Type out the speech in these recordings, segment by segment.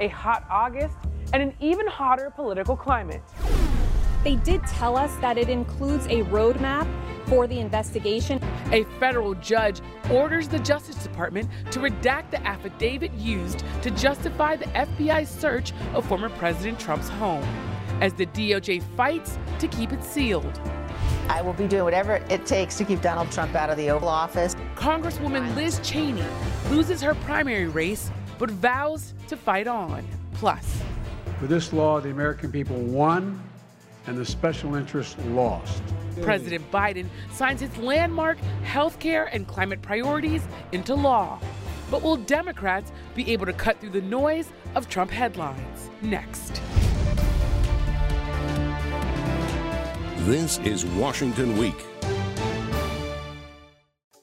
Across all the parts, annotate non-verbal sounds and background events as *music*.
a hot August, and an even hotter political climate. They did tell us that it includes a roadmap for the investigation. A federal judge orders the Justice Department to redact the affidavit used to justify the FBI's search of former President Trump's home, as the DOJ fights to keep it sealed. I will be doing whatever it takes to keep Donald Trump out of the Oval Office. Congresswoman Liz Cheney loses her primary race but vows to fight on. Plus, for this law, the American people won and the special interests lost. President Biden signs his landmark healthcare and climate priorities into law. But will Democrats be able to cut through the noise of Trump headlines? Next. This is Washington Week.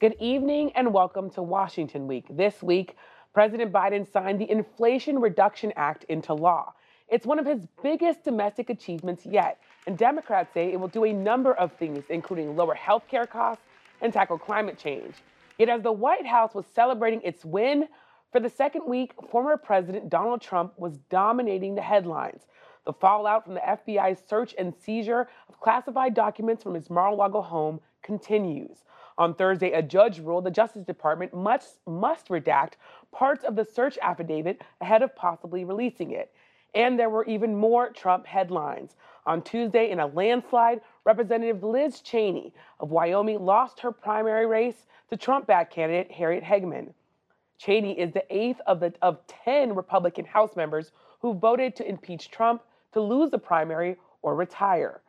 Good evening and welcome to Washington Week. This week, President Biden signed the Inflation Reduction Act into law. It's one of his biggest domestic achievements yet, and Democrats say it will do a number of things, including lower health care costs and tackle climate change. Yet, as the White House was celebrating its win, for the second week, former President Donald Trump was dominating the headlines. The fallout from the FBI's search and seizure of classified documents from his Mar a Lago home continues. On Thursday, a judge ruled the Justice Department must, must redact parts of the search affidavit ahead of possibly releasing it. And there were even more Trump headlines. On Tuesday, in a landslide, Representative Liz Cheney of Wyoming lost her primary race to Trump backed candidate Harriet Hageman. Cheney is the eighth of, the, of 10 Republican House members who voted to impeach Trump to lose the primary or retire.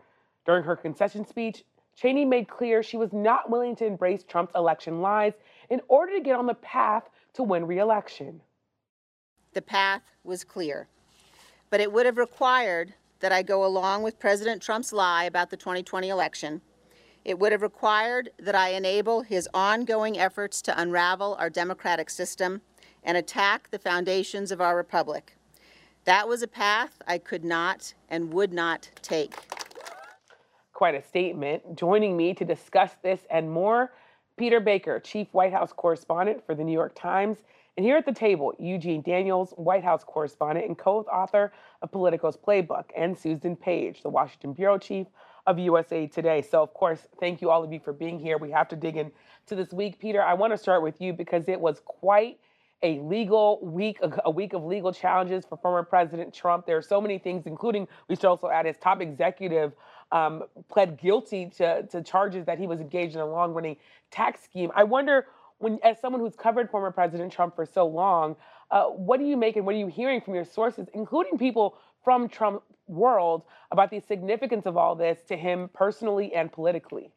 During her concession speech, Cheney made clear she was not willing to embrace Trump's election lies in order to get on the path to win re election. The path was clear, but it would have required that I go along with President Trump's lie about the 2020 election. It would have required that I enable his ongoing efforts to unravel our democratic system and attack the foundations of our republic. That was a path I could not and would not take. Quite a statement. Joining me to discuss this and more, Peter Baker, Chief White House Correspondent for the New York Times. And here at the table, Eugene Daniels, White House Correspondent and co author of Politico's Playbook, and Susan Page, the Washington Bureau Chief of USA Today. So, of course, thank you all of you for being here. We have to dig into this week. Peter, I want to start with you because it was quite a legal week, a week of legal challenges for former President Trump. There are so many things, including we should also add his top executive um, pled guilty to, to charges that he was engaged in a long-running tax scheme. I wonder, when as someone who's covered former President Trump for so long, uh, what do you make and what are you hearing from your sources, including people from Trump world, about the significance of all this to him personally and politically?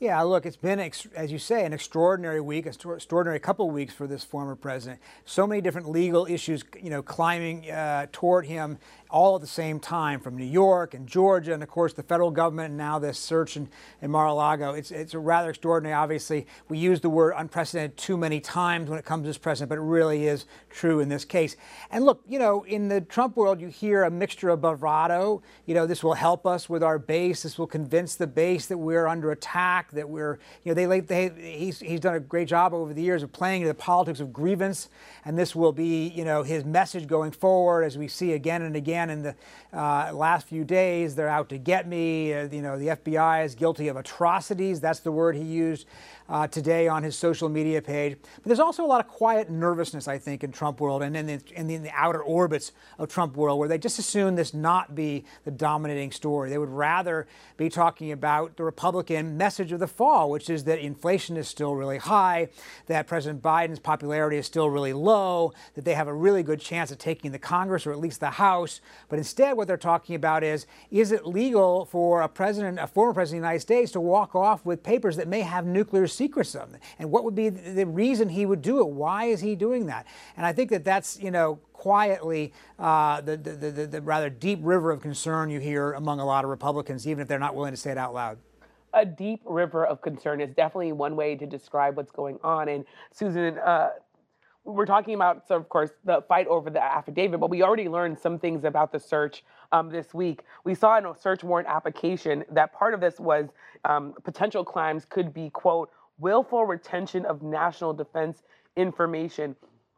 Yeah, look, it's been, as you say, an extraordinary week, an extraordinary couple of weeks for this former president. So many different legal issues, you know, climbing uh, toward him all at the same time from New York and Georgia, and of course the federal government, and now this search in, in Mar-a-Lago. It's, it's rather extraordinary. Obviously, we use the word unprecedented too many times when it comes to this president, but it really is true in this case. And look, you know, in the Trump world, you hear a mixture of bravado. You know, this will help us with our base. This will convince the base that we're under attack, that we're, you know, they, they he's, he's done a great job over the years of playing the politics of grievance, and this will be, you know, his message going forward as we see again and again in the uh, last few days. They're out to get me. Uh, you know, the FBI is guilty of atrocities. That's the word he used uh, today on his social media page. But there's also a lot of quiet nervousness, I think, in Trump world and in the, in the, in the outer orbits of Trump world, where they just assume this not be the dominating story. They would rather be talking about the Republican message of the fall, which is that inflation is still really high, that President Biden's popularity is still really low, that they have a really good chance of taking the Congress or at least the House. But instead, what they're talking about is is it legal for a president, a former president of the United States, to walk off with papers that may have nuclear secrets of them? And what would be the reason he would do it? Why is he doing that? And I think that that's, you know, quietly uh, the, the, the, the rather deep river of concern you hear among a lot of Republicans, even if they're not willing to say it out loud a deep river of concern is definitely one way to describe what's going on. And Susan, uh, we're talking about, so of course, the fight over the affidavit, but we already learned some things about the search um, this week. We saw in a search warrant application that part of this was um, potential crimes could be, quote, willful retention of national defense information.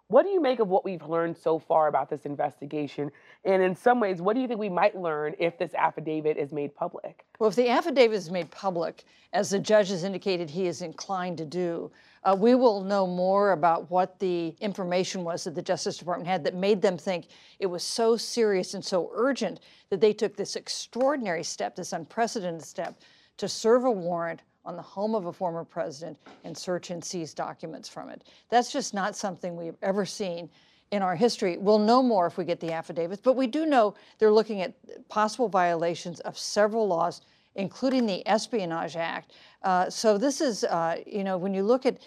What do you make of what we've learned so far about this investigation? And in some ways, what do you think we might learn if this affidavit is made public? Well, if the affidavit is made public, as the judge has indicated he is inclined to do, uh, we will know more about what the information was that the Justice Department had that made them think it was so serious and so urgent that they took this extraordinary step, this unprecedented step, to serve a warrant on the home of a former president and search and seize documents from it. That's just not something we've ever seen in our history. We'll know more if we get the affidavits, but we do know they're looking at possible violations of several laws, including the Espionage Act. Uh, so this is, uh, you know, when you look at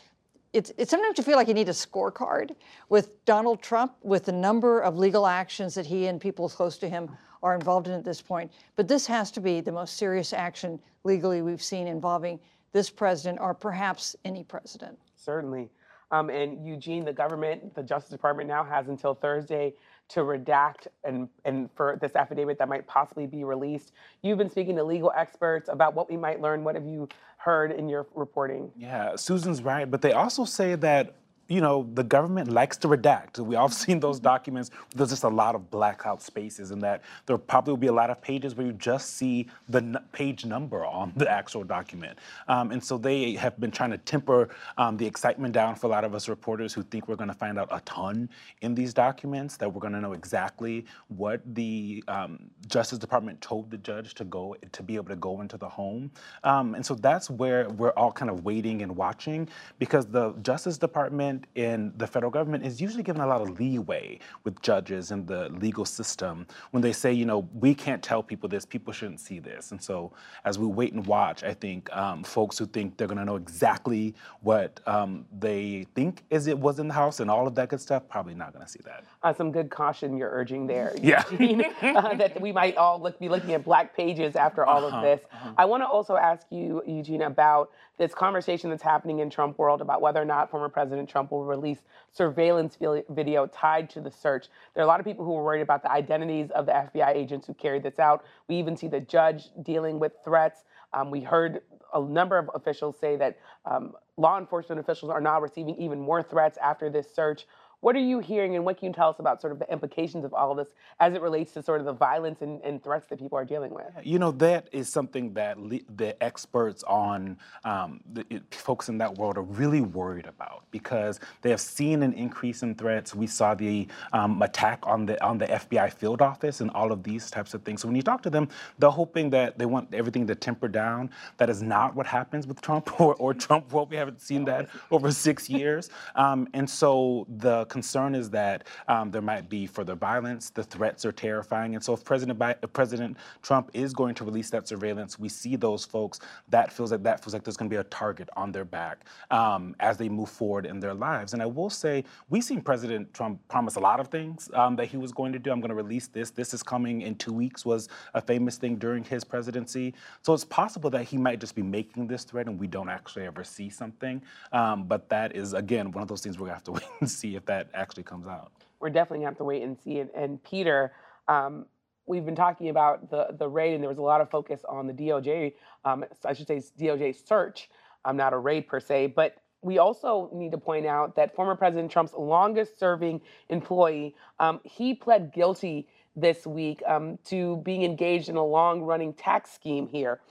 it's, it's, sometimes you feel like you need a scorecard with Donald Trump, with the number of legal actions that he and people close to him are involved in at this point. But this has to be the most serious action legally we've seen involving this president or perhaps any president. Certainly. Um, and Eugene, the government, the Justice Department now has until Thursday to redact and, and for this affidavit that might possibly be released. You've been speaking to legal experts about what we might learn. What have you heard in your reporting? Yeah, Susan's right, but they also say that you know, the government likes to redact. We all *laughs* seen those documents. There's just a lot of blackout spaces, and that there probably will be a lot of pages where you just see the n- page number on the actual document. Um, and so they have been trying to temper um, the excitement down for a lot of us reporters who think we're going to find out a ton in these documents, that we're going to know exactly what the um, Justice Department told the judge to go to be able to go into the home. Um, and so that's where we're all kind of waiting and watching because the Justice Department government in the federal government is usually given a lot of leeway with judges and the legal system when they say, you know, we can't tell people this, people shouldn't see this. And so as we wait and watch, I think um, folks who think they're going to know exactly what um, they think is it was in the house and all of that good stuff, probably not going to see that. Uh, some good caution you're urging there, *laughs* yeah. Eugene, uh, that we might all look, be looking at black pages after all uh-huh, of this. Uh-huh. I want to also ask you, Eugene, about this conversation that's happening in Trump world about whether or not former President Trump will release surveillance video tied to the search. There are a lot of people who are worried about the identities of the FBI agents who carried this out. We even see the judge dealing with threats. Um, we heard a number of officials say that um, law enforcement officials are now receiving even more threats after this search. What are you hearing, and what can you tell us about sort of the implications of all of this as it relates to sort of the violence and, and threats that people are dealing with? You know, that is something that le- the experts on um, the, it, folks in that world are really worried about because they have seen an increase in threats. We saw the um, attack on the on the FBI field office and all of these types of things. So when you talk to them, they're hoping that they want everything to temper down. That is not what happens with Trump *laughs* or, or Trump. Well, we haven't seen that over six years, um, and so the concern is that um, there might be further violence. The threats are terrifying. And so if President, Biden, President Trump is going to release that surveillance, we see those folks, that feels like that feels like there's going to be a target on their back um, as they move forward in their lives. And I will say, we've seen President Trump promise a lot of things um, that he was going to do. I'm going to release this. This is coming in two weeks was a famous thing during his presidency. So it's possible that he might just be making this threat and we don't actually ever see something. Um, but that is, again, one of those things we're going to have to *laughs* wait and see if that actually comes out. We're definitely gonna have to wait and see. And, and Peter, um, we've been talking about the the raid, and there was a lot of focus on the DOJ. Um, I should say DOJ search, um, not a raid per se, but. We also need to point out that former President Trump's longest serving employee, um, he pled guilty this week um, to being engaged in a long running tax scheme here.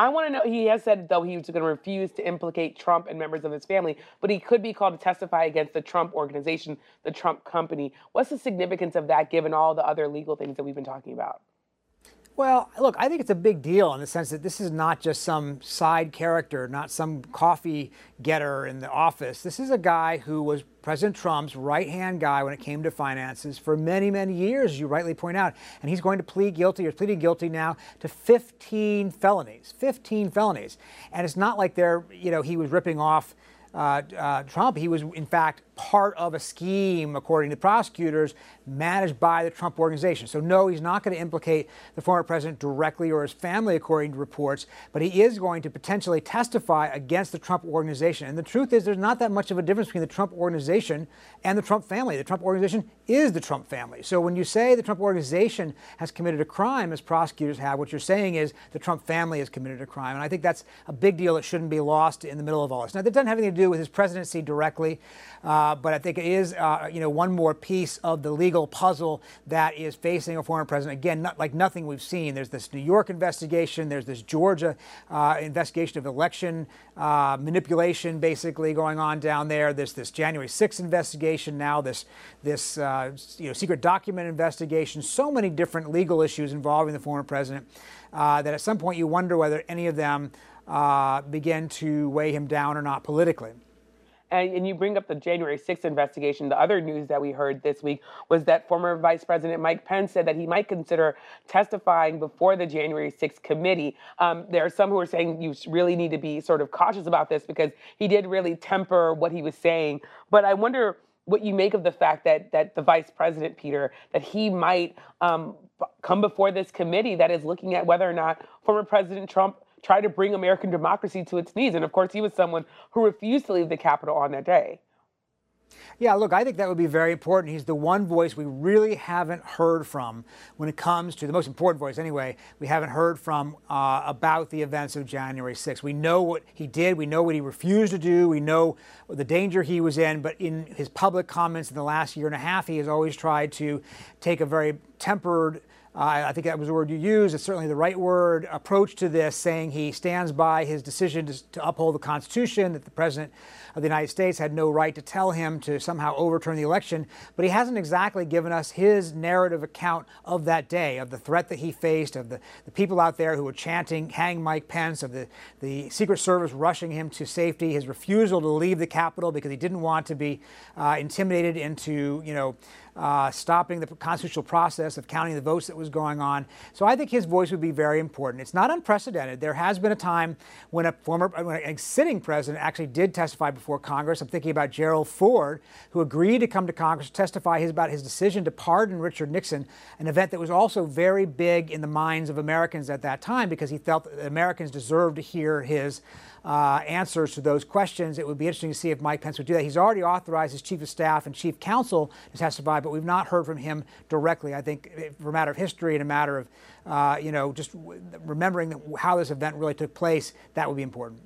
I want to know. He has said, though, he was going to refuse to implicate Trump and members of his family, but he could be called to testify against the Trump organization, the Trump company. What's the significance of that, given all the other legal things that we've been talking about? Well, look, I think it's a big deal in the sense that this is not just some side character, not some coffee getter in the office. This is a guy who was President Trump's right hand guy when it came to finances for many, many years, you rightly point out. And he's going to plead guilty or pleading guilty now to 15 felonies. 15 felonies. And it's not like they're, you know, he was ripping off uh, uh, Trump. He was, in fact, part of a scheme, according to prosecutors, managed by the Trump organization. So, no, he's not going to implicate the former president directly or his family, according to reports, but he is going to potentially testify against the Trump organization. And the truth is, there's not that much of a difference between the Trump organization and the Trump family. The Trump organization is the Trump family. So, when you say the Trump organization has committed a crime, as prosecutors have, what you're saying is the Trump family has committed a crime. And I think that's a big deal that shouldn't be lost in the middle of all this. Now, that doesn't have anything to do with his presidency directly. Uh, Uh, but I think it is, uh, you know, one more piece of the legal puzzle that is facing a former president. Again, not, like nothing we've seen. There's this New York investigation. There's this Georgia uh, investigation of election uh, manipulation, basically going on down there. There's this January 6th investigation now. This this uh, you know secret document investigation. So many different legal issues involving the former president that at some point you wonder whether any of them begin to weigh him down or not politically. And, and, you bring up the January 6th investigation. The other news that we heard this week was that former Vice President Mike Pence said that he might consider testifying before the January 6th committee. Um, there are some who are saying you really need to be sort of cautious about this because he did really temper what he was saying. But I wonder what you make of the fact that that the Vice President Peter that he might um, come before this committee that is looking at whether or not former President Trump try to bring American democracy to its knees. And of course, he was someone who refused to leave the Capitol on that day. Yeah, look, I think that would be very important. He's the one voice we really haven't heard from when it comes to the most important voice, anyway, we haven't heard from uh, about the events of January 6th. We know what he did, we know what he refused to do, we know the danger he was in, but in his public comments in the last year and a half, he has always tried to take a very tempered uh, I think that was the word you used. It's certainly the right word. Approach to this, saying he stands by his decision to, to, uphold the Constitution, that the President of the United States had no right to tell him to somehow overturn the election. But he hasn't exactly given us his narrative account of that day, of the threat that he faced, of the, the people out there who were chanting, hang Mike Pence, of the, the Secret Service rushing him to safety, his refusal to leave the Capitol because he didn't want to be uh, intimidated into, you know, uh, stopping the constitutional process of counting the votes that was going on. So I think his voice would be very important. It's not unprecedented. There has been a time when a former, when a sitting president actually did testify before Congress. I'm thinking about Gerald Ford, who agreed to come to Congress to testify his, about his decision to pardon Richard Nixon, an event that was also very big in the minds of Americans at that time because he felt that Americans deserved to hear his uh, answers to those questions. It would be interesting to see if Mike Pence would do that. He's already authorized his chief of staff and chief counsel to testify, but we've not heard from him directly. I think, eh, for a matter of history and a matter of, uh, you know, just remembering how this event really took place, that would be important.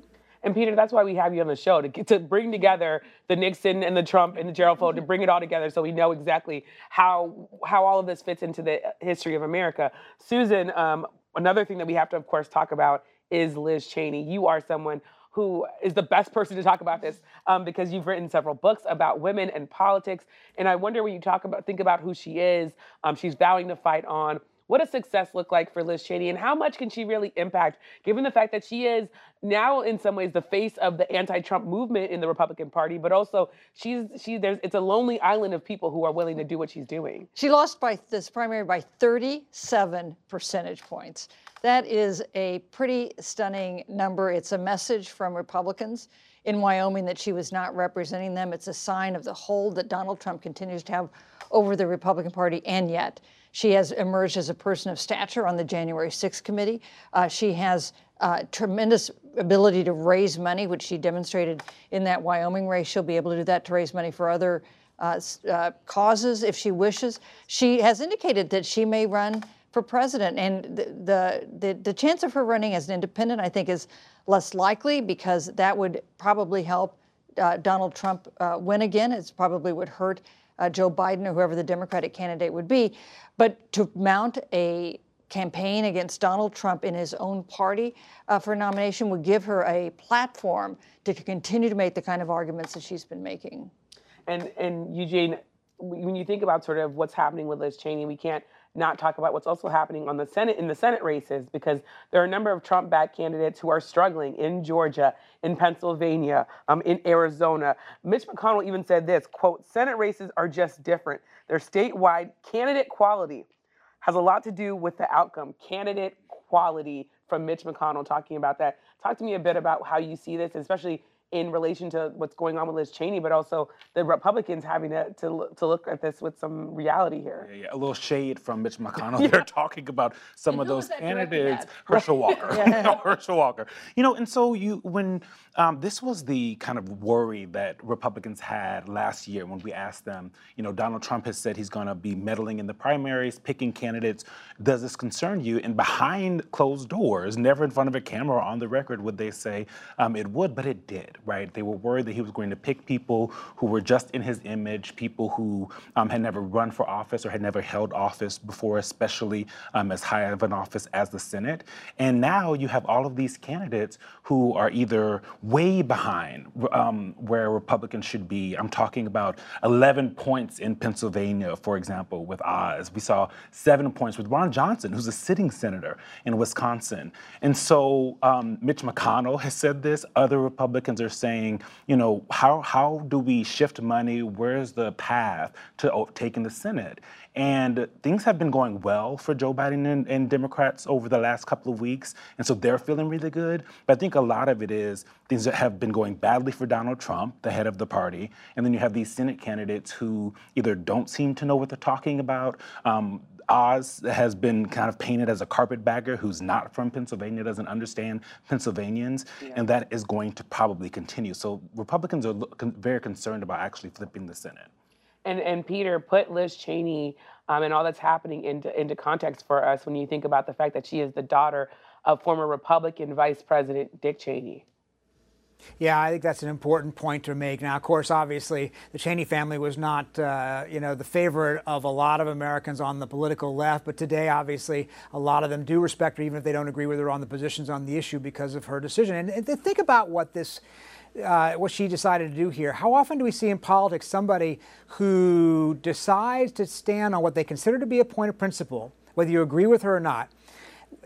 And Peter, that's why we have you on the show to get, to bring together the Nixon and the Trump and the Gerald Ford to bring it all together so we know exactly how how all of this fits into the history of America. Susan, um, another thing that we have to, of course, talk about is Liz Cheney. You are someone who is the best person to talk about this um, because you've written several books about women and politics. And I wonder when you talk about, think about who she is, um, she's vowing to fight on. What does success look like for Liz Cheney, and how much can she really impact, given the fact that she is now, in some ways, the face of the anti-Trump movement in the Republican Party, but also she's she there's it's a lonely island of people who are willing to do what she's doing. She lost by this primary by 37 percentage points. That is a pretty stunning number. It's a message from Republicans in Wyoming that she was not representing them. It's a sign of the hold that Donald Trump continues to have over the Republican Party, and yet she has emerged as a person of stature on the January 6th committee. Uh, she has uh, tremendous ability to raise money, which she demonstrated in that Wyoming race. She'll be able to do that to raise money for other uh, uh causes if she wishes. She has indicated that she may run for president. And the, the, the, chance of her running as an independent, I think, is less likely because that would probably help uh, Donald Trump uh, win again. It probably would hurt uh, Joe Biden or whoever the Democratic candidate would be. But to mount a campaign against Donald Trump in his own party uh, for nomination would give her a platform to continue to make the kind of arguments that she's been making. And and Eugene, when you think about sort of what's happening with Liz Cheney, we can't not talk about what's also happening on the Senate in the Senate races because there are a number of Trump-backed candidates who are struggling in Georgia, in Pennsylvania, um, in Arizona. Mitch McConnell even said this: "quote Senate races are just different. They're statewide. Candidate quality has a lot to do with the outcome. Candidate quality." From Mitch McConnell talking about that. Talk to me a bit about how you see this, especially in relation to what's going on with Liz Cheney, but also the Republicans having to to, to look at this with some reality here. Yeah, yeah. a little shade from Mitch *laughs* McConnell. yeah. They're talking about some and of those candidates. Herschel *laughs* Walker. yeah. *laughs* Herschel Walker. You know, and so you when um, this was the kind of worry that Republicans had last year when we asked them. You know, Donald Trump has said he's going to be meddling in the primaries, picking candidates. Does this concern you? And behind closed doors, never in front of a camera or on the record, would they say um, it would, but it did right? They were worried that he was going to pick people who were just in his image, people who um, had never run for office or had never held office before, especially um, as high of an office as the Senate. And now you have all of these candidates who are either way behind um, where Republicans should be. I'm talking about 11 points in Pennsylvania, for example, with Oz. We saw seven points with Ron Johnson, who's a sitting senator in Wisconsin. And so um, Mitch McConnell has said this. Other Republicans are saying, you know, how, how do we shift money? Where's the path to taking the Senate? And things have been going well for Joe Biden and, and, Democrats over the last couple of weeks. And so they're feeling really good. But I think a lot of it is things that have been going badly for Donald Trump, the head of the party. And then you have these Senate candidates who either don't seem to know what they're talking about. Um, Oz has been kind of painted as a carpetbagger who's not from Pennsylvania, doesn't understand Pennsylvanians, yeah. and that is going to probably continue. So Republicans are very concerned about actually flipping the Senate. And and Peter put Liz Cheney um, and all that's happening into into context for us when you think about the fact that she is the daughter of former Republican Vice President Dick Cheney. Yeah, I think that's an important point to make. Now, of course, obviously, the Cheney family was not, uh, you know, the favorite of a lot of Americans on the political left. But today, obviously, a lot of them do respect her, even if they don't agree with her on the positions on the issue because of her decision. And, and think about what this uh, what she decided to do here. How often do we see in politics somebody who decides to stand on what they consider to be a point of principle, whether you agree with her or not,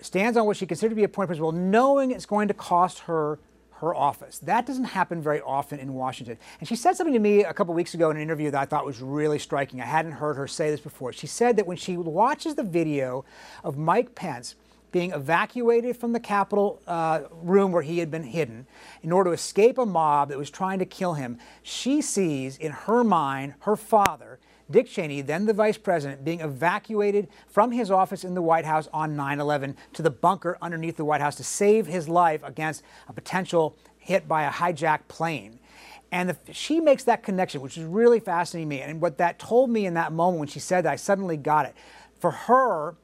stands on what she considers to be a point of principle, knowing it's going to cost her her office. That doesn't happen very often in Washington. And she said something to me a couple weeks ago in an interview that I thought was really striking. I hadn't heard her say this before. She said that when she watches the video of Mike Pence being evacuated from the Capitol uh, room where he had been hidden in order to escape a mob that was trying to kill him. She sees in her mind her father, Dick Cheney, then the vice president, being evacuated from his office in the White House on 9 11 to the bunker underneath the White House to save his life against a potential hit by a hijacked plane. And the, she makes that connection, which is really fascinating me. And what that told me in that moment when she said that, I suddenly got it. For her,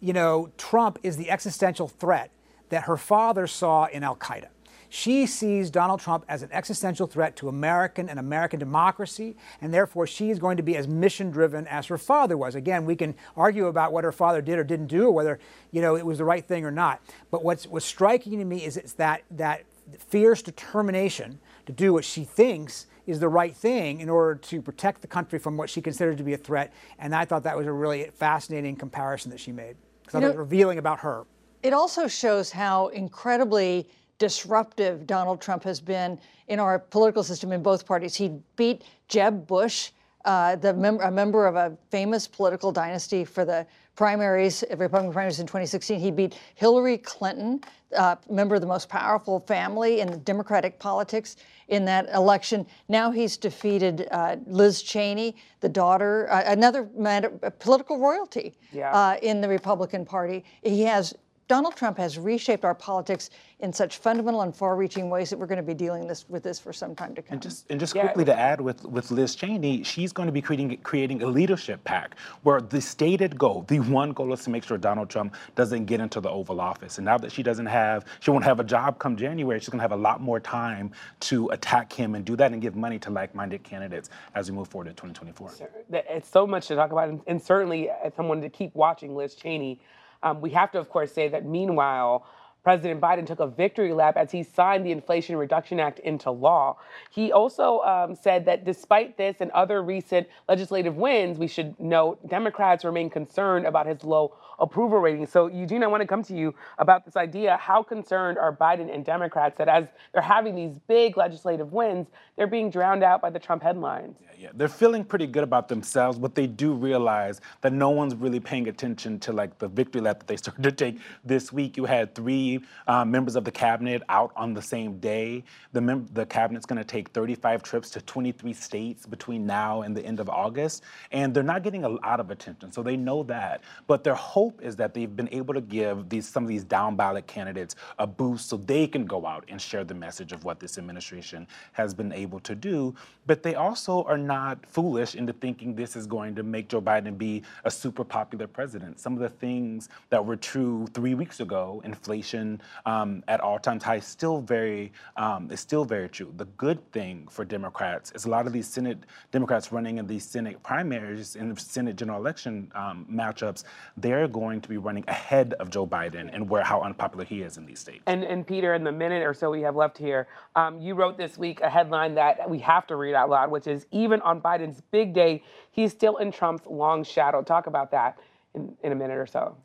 you know, Trump is the existential threat that her father saw in Al Qaeda. She sees Donald Trump as an existential threat to American and American democracy, and therefore she is going to be as mission driven as her father was. Again, we can argue about what her father did or didn't do, or whether you know it was the right thing or not. But what's what's striking to me is it's that that fierce determination to do what she thinks is the right thing in order to protect the country from what she considered to be a threat. And I thought that was a really fascinating comparison that she made because I was revealing about her. It also shows how incredibly disruptive Donald Trump has been in our political system in both parties. He beat Jeb Bush, uh, the mem- a member of a famous political dynasty for the primaries, Republican primaries in 2016. He beat Hillary Clinton, uh, member of the most powerful family in Democratic politics in that election. Now he's defeated uh, Liz Cheney, the daughter, uh, another matter, political royalty yeah. Uh, in the Republican Party. He has Donald Trump has reshaped our politics in such fundamental and far-reaching ways that we're going to be dealing this, with this for some time to come. And just, and just yeah. quickly to add with, with Liz Cheney, she's going to be creating, creating a leadership PAC where the stated goal, the one goal is to make sure Donald Trump doesn't get into the Oval Office. And now that she doesn't have, she won't have a job come January, she's going to have a lot more time to attack him and do that and give money to like-minded candidates as we move forward to 2024. It's so much to talk about, and certainly as someone to keep watching Liz Cheney. Um, we have to, of course, say that meanwhile, President Biden took a victory lap as he signed the Inflation Reduction Act into law. He also um, said that despite this and other recent legislative wins, we should note Democrats remain concerned about his low approval rating. So, Eugene, I want to come to you about this idea. How concerned are Biden and Democrats that as they're having these big legislative wins, they're being drowned out by the Trump headlines? Yeah, yeah. They're feeling pretty good about themselves, but they do realize that no one's really paying attention to like the victory lap that they *laughs* started to take this week. You had three uh, members of the cabinet out on the same day. The, mem- the cabinet's going to take 35 trips to 23 states between now and the end of August, and they're not getting a lot of attention, so they know that. But they're their hope is that they've been able to give these some of these down ballot candidates a boost so they can go out and share the message of what this administration has been able to do. But they also are not foolish into thinking this is going to make Joe Biden be a super popular president. Some of the things that were true three weeks ago, inflation um, at all-time high still very um, is still very true. The good thing for Democrats is a lot of these Senate Democrats running in these Senate primaries and Senate general election um, matchups, they're going to be running ahead of Joe Biden and where how unpopular he is in these states. And, and Peter, in the minute or so we have left here, um, you wrote this week a headline that we have to read out loud, which is even on Biden's big day, he's still in Trump's long shadow. Talk about that in, in a minute or so.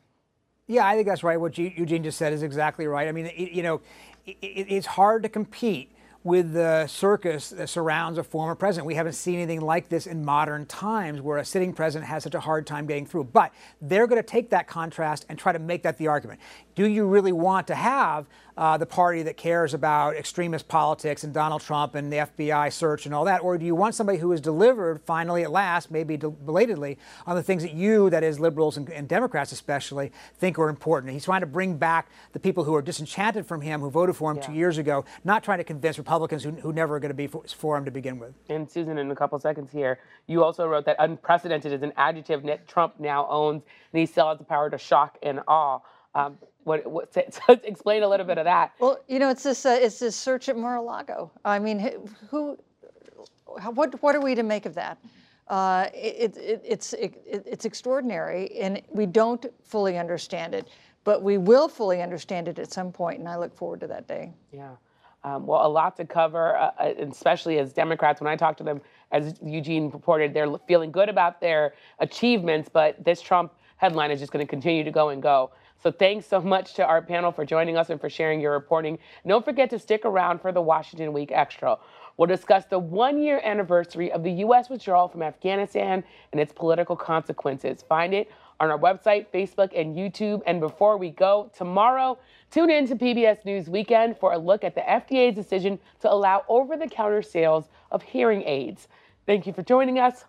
Yeah, I think that's right. What Eugene just said is exactly right. I mean, it, you know, it, it's hard to compete with the circus that surrounds a former president. We haven't seen anything like this in modern times where a sitting president has such a hard time getting through. But they're going to take that contrast and try to make that the argument. Do you really want to have uh, the party that cares about extremist politics and Donald Trump and the FBI search and all that? Or do you want somebody who has delivered finally at last, maybe belatedly, on the things that you, that is liberals and, and Democrats especially, think are important? He's trying to bring back the people who are disenchanted from him, who voted for him yeah. two years ago, not trying to convince Republicans who, who never are going to be for, for, him to begin with. And Susan, in a couple seconds here, you also wrote that unprecedented is an adjective that Trump now owns, and he still has the power to shock and awe. Um, what, what *laughs* so explain a little bit of that. Well, you know, it's this uh, it's this search at Mar-a-Lago. I mean, who, how, what what are we to make of that? Uh, it, it, it's it, it's extraordinary, and we don't fully understand it, but we will fully understand it at some point, and I look forward to that day. Yeah. Um, well, a lot to cover, uh, uh especially as Democrats. When I talk to them, as Eugene reported, they're feeling good about their achievements, but this Trump headline is just going to continue to go and go. So thanks so much to our panel for joining us and for sharing your reporting. don't forget to stick around for the Washington Week Extra. We'll discuss the one year anniversary of the U.S. withdrawal from Afghanistan and its political consequences. Find it on our website, Facebook, and YouTube. And before we go, tomorrow, tune in to PBS News Weekend for a look at the FDA's decision to allow over the counter sales of hearing aids. Thank you for joining us.